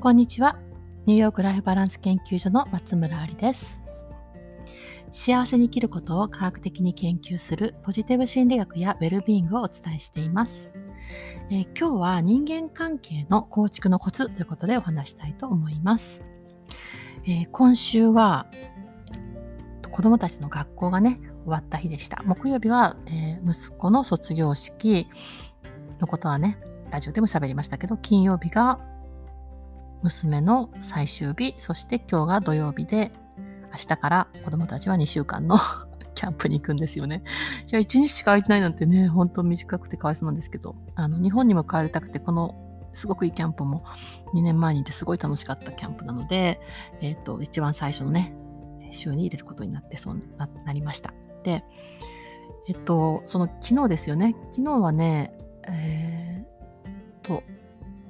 こんにちは。ニューヨークライフバランス研究所の松村ありです。幸せに生きることを科学的に研究するポジティブ心理学やウェルビーイングをお伝えしています。えー、今日は人間関係の構築のコツということでお話したいと思います。えー、今週は子供たちの学校がね、終わった日でした。木曜日は、えー、息子の卒業式のことはね、ラジオでも喋りましたけど、金曜日が娘の最終日、そして今日が土曜日で、明日から子供たちは2週間の キャンプに行くんですよね。いや、1日しか空いてないなんてね、本当短くてかわいそうなんですけど、あの、日本にも帰りたくて、このすごくいいキャンプも2年前にいてすごい楽しかったキャンプなので、えっ、ー、と、一番最初のね、週に入れることになってそうななりました。で、えっと、その昨日ですよね。昨日はね、えー、と、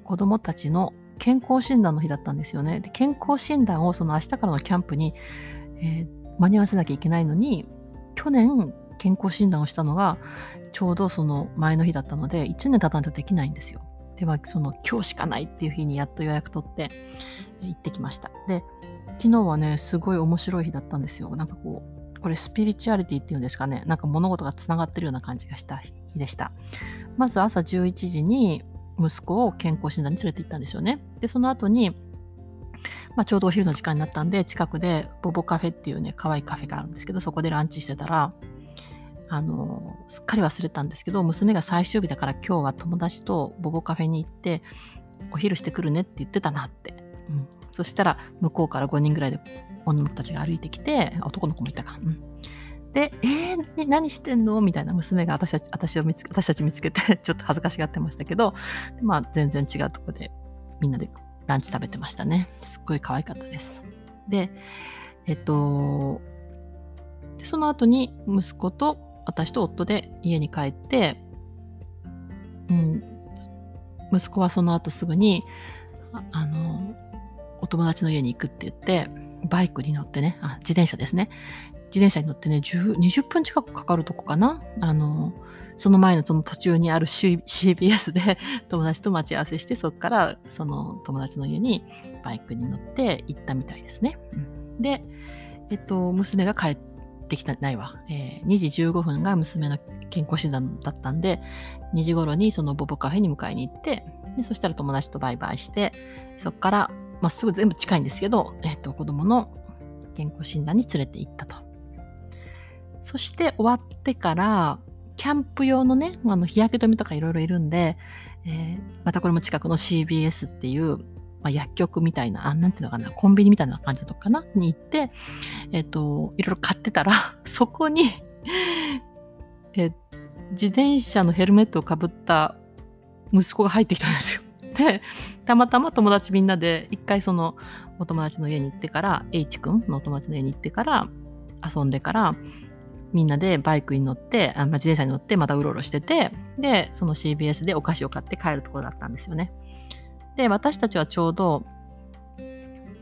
子供たちの健康診断の日だったんですよね。で健康診断をその明日からのキャンプに、えー、間に合わせなきゃいけないのに、去年健康診断をしたのがちょうどその前の日だったので、1年経たないとできないんですよ。では、その今日しかないっていう日にやっと予約取って行ってきました。で、昨日はね、すごい面白い日だったんですよ。なんかこう、これスピリチュアリティっていうんですかね。なんか物事がつながってるような感じがした日でした。まず朝11時に息子を健康診断に連れて行ったんですよね。で、その後に、まあ、ちょうどお昼の時間になったんで、近くでボボカフェっていうね、可愛いカフェがあるんですけど、そこでランチしてたら、あの、すっかり忘れたんですけど、娘が最終日だから今日は友達とボボカフェに行って、お昼してくるねって言ってたなって。うん、そしたら、向こうから5人ぐらいで女の子たちが歩いてきて、男の子もいたか。うんで、えー、何してんの？みたいな娘が私たち私を見つ私たち見つけて ちょっと恥ずかしがってましたけど、まあ、全然違うとこでみんなでランチ食べてましたね。すっごい可愛かったです。で、えっと、でその後に息子と私と夫で家に帰って、うん、息子はその後すぐに、あの、お友達の家に行くって言って、バイクに乗ってね、あ自転車ですね。自転車に乗ってね、20分近くかかるとこかな？あの、その前のその途中にある CBS で 友達と待ち合わせして、そこからその友達の家にバイクに乗って行ったみたいですね。うん、で、えっと、娘が帰ってきた、ないわ。えー、2時15分が娘の健康診断だったんで、2時頃にそのボボカフェに迎えに行って、でそしたら友達とバイバイして、そこから、まあ、すぐ全部近いんですけど、えっと、子供の健康診断に連れて行ったと。そして終わってから、キャンプ用のね、あの日焼け止めとかいろいろいるんで、えー、またこれも近くの CBS っていう、まあ、薬局みたいな、あ、なんていうのかな、コンビニみたいな感じのとこかなに行って、えっ、ー、と、いろいろ買ってたら、そこにえー、自転車のヘルメットをかぶった息子が入ってきたんですよ。で、たまたま友達みんなで、一回そのお友達の家に行ってから、H 君のお友達の家に行ってから、遊んでから、みんなでバイクに乗ってあ、まあ、自転車に乗ってまたうろうろしててでその CBS でお菓子を買って帰るところだったんですよね。で私たちはちょうど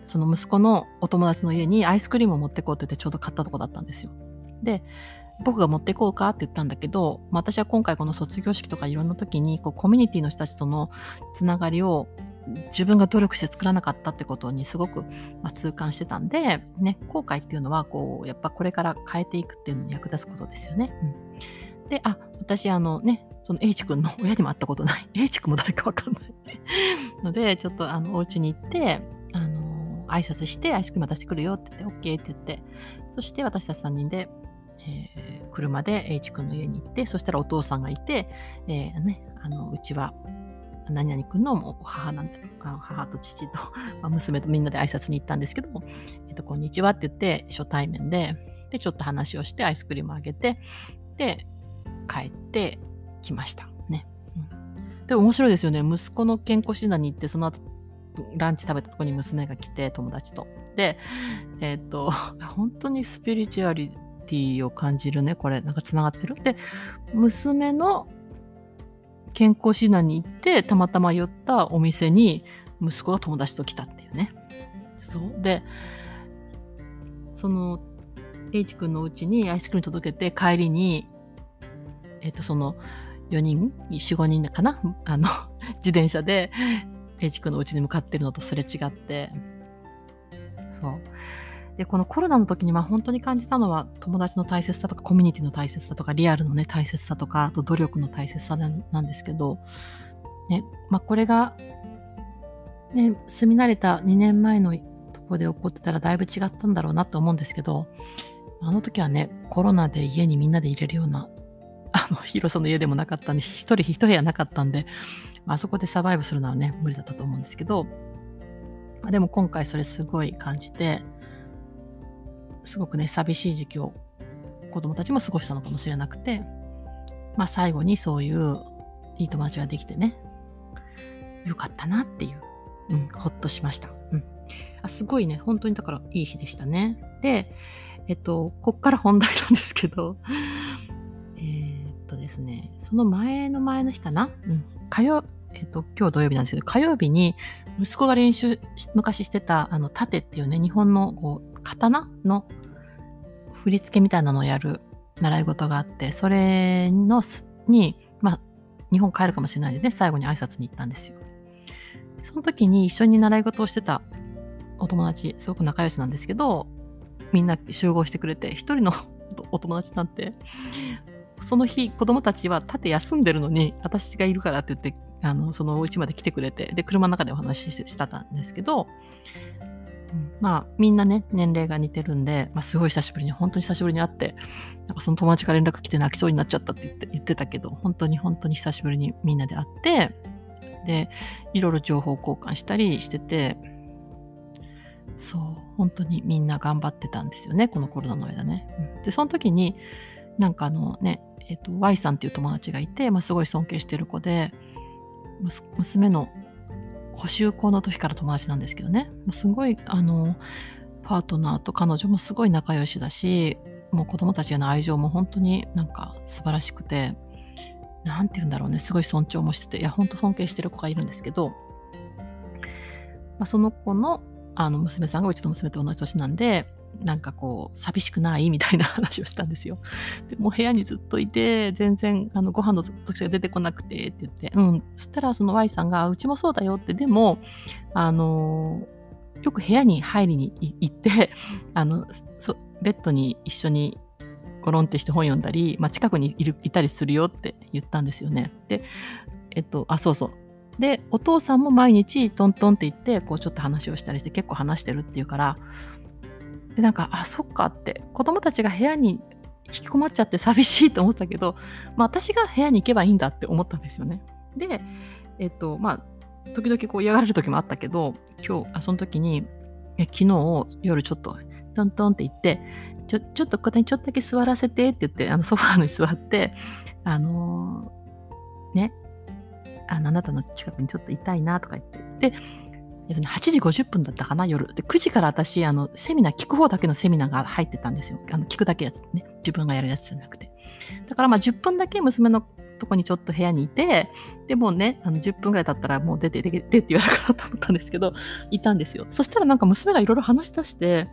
その息子のお友達の家にアイスクリームを持ってこうって言ってちょうど買ったとこだったんですよ。で僕が持ってこうかって言ったんだけど、まあ、私は今回この卒業式とかいろんな時にこうコミュニティの人たちとのつながりを自分が努力して作らなかったってことにすごく、まあ、痛感してたんで、ね、後悔っていうのはこうやっぱこれから変えていくっていうのに役立つことですよね。うん、であ私あのねその H 君の 親にも会ったことない。H 君も誰かわかんない。のでちょっとあのお家に行ってあの挨拶してアイスクリーム渡してくるよって言って OK って言って。そして私たち3人でえー、車で H 君の家に行って、そしたらお父さんがいて、えーね、あのうちは何々君の母なんで、母と父と、娘とみんなで挨拶に行ったんですけど、えっと、こんにちはって言って初対面で、で、ちょっと話をしてアイスクリームあげて、で、帰ってきました。ね。うん、で、面白いですよね。息子の健康診断に行って、その後、ランチ食べたとこに娘が来て、友達と。で、えっ、と、本当にスピリチュアリティを感じるね、これ、なんか繋がってる？で、娘の健康診断に行ってたまたま寄ったお店に息子が友達と来たっていうね。そう？でその H 君のうちにアイスクリーム届けて帰りにえっ、とその4人45人かな？あの 自転車でペイチ君の家に向かってるのとすれ違って、そう。で、このコロナの時にまあ本当に感じたのは友達の大切さとかコミュニティの大切さとかリアルのね大切さとかあと努力の大切さなんですけど、ね、まあこれが、ね、住み慣れた2年前のとこで起こってたらだいぶ違ったんだろうなと思うんですけど、あの時はね、コロナで家にみんなで入れるような あの広さの家でもなかったんで、一人一部屋なかったんで、まあそこでサバイブするのはね、無理だったと思うんですけど、まあ、でも今回それすごい感じて、すごくね、寂しい時期を子供たちも過ごしたのかもしれなくて、まあ最後にそういういい友達ができてね、よかったなっていう、うん、ほっとしました。うん。あすごいね、本当にだからいい日でしたね。で、えっと、こっから本題なんですけど、え、っとですね、その前の前の日かな、うん、火曜、えっと、今日土曜日なんですけど、火曜日に息子が練習昔してた、あの、盾っていうね、日本のこう刀の振り付けみたいなのをやる習い事があって、それの、に、まあ、日本帰るかもしれないので、ね、最後に挨拶に行ったんですよ。その時に一緒に習い事をしてたお友達、すごく仲良しなんですけど、みんな集合してくれて、一人の お友達なんて、その日、子供たちは立て休んでるのに、私がいるからって言って、あの、そのお家まで来てくれて、で、車の中でお話ししてたんですけど、まあ、みんなね、年齢が似てるんで、まあ、すごい久しぶりに、本当に久しぶりに会って、なんかその友達から連絡来て泣きそうになっちゃったって言って言ってたけど、本当に本当に久しぶりにみんなで会って、で、いろいろ情報交換したりしてて、そう、本当にみんな頑張ってたんですよね、このコロナの間ね。うん、で、その時に、なんかあのね、えっ、ー、と、Y さんっていう友達がいて、まあ、すごい尊敬してる子で、娘の補修校の時から友達なんですけどね、もうすごい、あの、パートナーと彼女もすごい仲良しだし、もう子供たちへの愛情も本当になんか素晴らしくて、何て言うんだろうね、すごい尊重もしてて、いや、本当尊敬してる子がいるんですけど、まあ、その子のあの娘さんがうちの娘と同じ年なんで、なんかこう、寂しくないみたいな話をしたんですよ。でも部屋にずっといて、全然あのご飯の時しか出てこなくてって言って、うん。そしたらその Y さんが、うちもそうだよって、でも、あのよく部屋に入りに行って、あの、ベッドに一緒にゴロンってして本読んだり、まあ、近くにいるいたりするよって言ったんですよね。で、えっと、あ、そうそう。で、お父さんも毎日トントンって言って、こうちょっと話をしたりして結構話してるっていうから、で、なんか、あ、そっかって、子供たちが部屋に引きこもっちゃって寂しいと思ったけど、まあ私が部屋に行けばいいんだって思ったんですよね。で、えっと、まあ、時々こう嫌がられる時もあったけど、今日、あその時に、昨日夜ちょっとトントンって言って、ちょ、ちょっとここにちょっとだけ座らせてって言って、あのソファーに座って、あのー、ね、あの、あなたの近くにちょっといたいなとか言って。で、8時50分だったかな、夜。で、9時から私、あの、セミナー、聞く方だけのセミナーが入ってたんですよ。あの、聞くだけやつね。自分がやるやつじゃなくて。だからまあ10分だけ娘のとこにちょっと部屋にいて、でもね、あの10分ぐらい経ったらもう出て、出てって言われるかなと思ったんですけど、いたんですよ。そしたらなんか娘がいろいろ話し出して、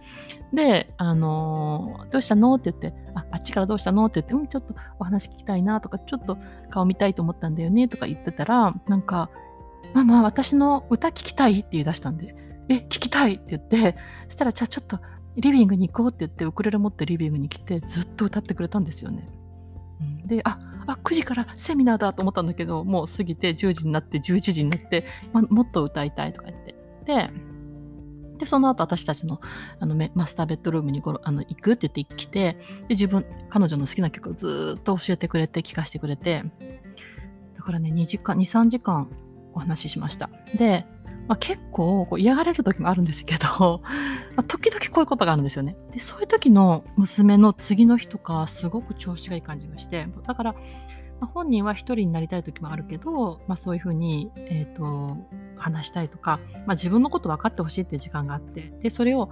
で、あのー、どうしたのって言って、あ、あっちからどうしたのって言って、うん、ちょっとお話聞きたいなとか、ちょっと顔見たいと思ったんだよねとか言ってたら、なんか、ママ、私の歌聞きたいって言い出したんで、え、聞きたいって言って、そしたら、じゃあちょっとリビングに行こうって言って、ウクレレ持ってリビングに来て、ずっと歌ってくれたんですよね。うん、で、あ、あ、9時からセミナーだと思ったんだけど、もう過ぎて10時になって11時になって、ま、もっと歌いたいとか言って。で、で、その後私たちのあのマスターベッドルームにごあの行くって言って来て、で、自分、彼女の好きな曲をずっと教えてくれて、聴かせてくれて、だからね、2時間、2、3時間お話ししました。で、まあ、結構こう嫌がれる時もあるんですけど、ま、時々こういうことがあるんですよね。で、そういう時の娘の次の日とか、すごく調子がいい感じがして、だから、ま、本人は一人になりたい時もあるけど、まあ、そういうふうに、えーと、話したいとか、まあ、自分のこと分かってほしいっていう時間があってでそれを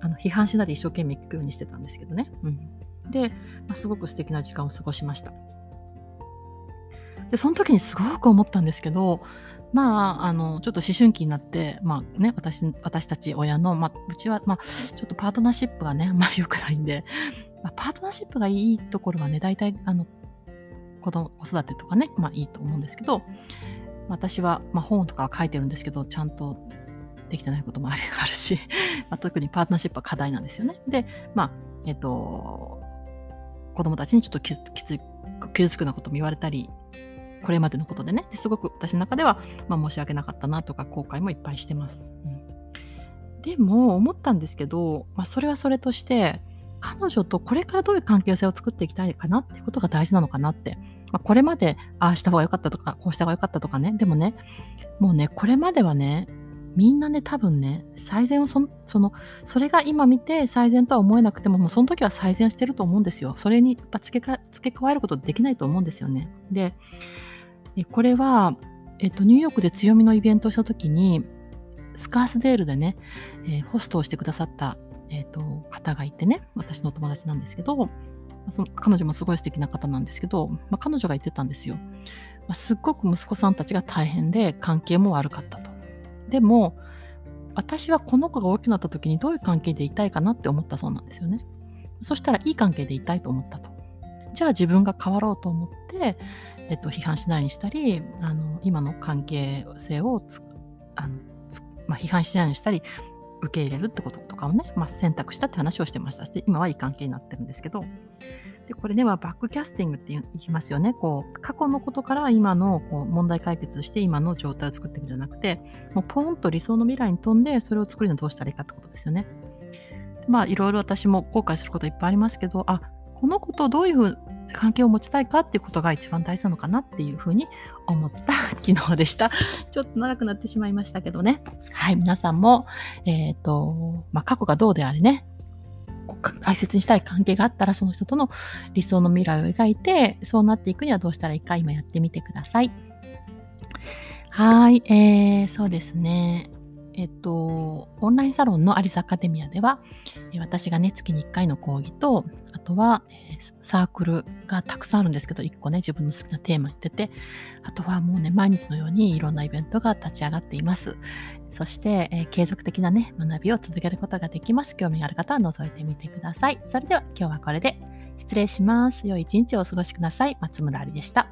あの批判しないで一生懸命聞くようにしてたんですけどね。うん、で、まあ、すごく素敵な時間を過ごしました。でその時にすごく思ったんですけどまあ、あの、ちょっと思春期になって、まあね、私、私たち親の、まあ、うちは、まあ、ちょっとパートナーシップがね、あんまり良くないんで、まあ、パートナーシップがいいところはね、大体、あの、子供、子育てとかね、まあいいと思うんですけど、私は、まあ、本とかは書いてるんですけど、ちゃんとできてないこともある し、まあ、特にパートナーシップは課題なんですよね。で、まあ、えっと、子供たちにちょっときつ傷つくようなことも言われたり、これまでのことでね、すごく私の中では、まあ、申し訳なかったなとか後悔もいっぱいしてます。うん、でも思ったんですけど、まあ、それはそれとして彼女とこれからどういう関係性を作っていきたいかなってことが大事なのかなって、まあ、これまでああした方が良かったとかこうした方が良かったとかね。でもねもうねこれまではねみんなね多分ね最善をそのそれが今見て最善とは思えなくてももうその時は最善してると思うんですよ。それにやっぱ付けか付け加えることできないと思うんですよね。でこれは、えっと、ニューヨークで強みのイベントをした時にスカースデールでね、えー、ホストをしてくださった、えーと、方がいてね私の友達なんですけどその彼女もすごい素敵な方なんですけど、まあ、彼女が言ってたんですよ、まあ、すっごく息子さんたちが大変で関係も悪かったと。でも私はこの子が大きくなった時にどういう関係でいたいかなって思ったそうなんですよね。そしたらいい関係でいたいと思ったと。じゃあ自分が変わろうと思ってえっと、批判しないにしたりあの今の関係性をあのまあ、批判しないにしたり受け入れるってこととかをね、まあ、選択したって話をしてましたで今はいい関係になってるんですけどでこれではバックキャスティングって言いますよねこう過去のことから今のこう問題解決して今の状態を作っていくんじゃなくてもうポンと理想の未来に飛んでそれを作るにはどうしたらいいかってことですよね。まあいろいろ私も後悔することいっぱいありますけどあこの子とどういうふう関係を持ちたいかっていうことが一番大事なのかなっていうふうに思った 昨日でした。ちょっと長くなってしまいましたけどね。はい、皆さんも、えっ、ー、と、まあ、過去がどうであれね、大切にしたい関係があったらその人との理想の未来を描いてそうなっていくにはどうしたらいいか今やってみてください。はい、えー、そうですね。えっと、オンラインサロンのアリスアカデミアでは、私がね、月に1回の講義と、あとは、えサークルがたくさんあるんですけど、1個ね、自分の好きなテーマに出て、あとはもうね、毎日のようにいろんなイベントが立ち上がっています。そして、えー、継続的なね、学びを続けることができます。興味がある方は覗いてみてください。それでは今日はこれで失礼します。良い一日をお過ごしください。松村ありでした。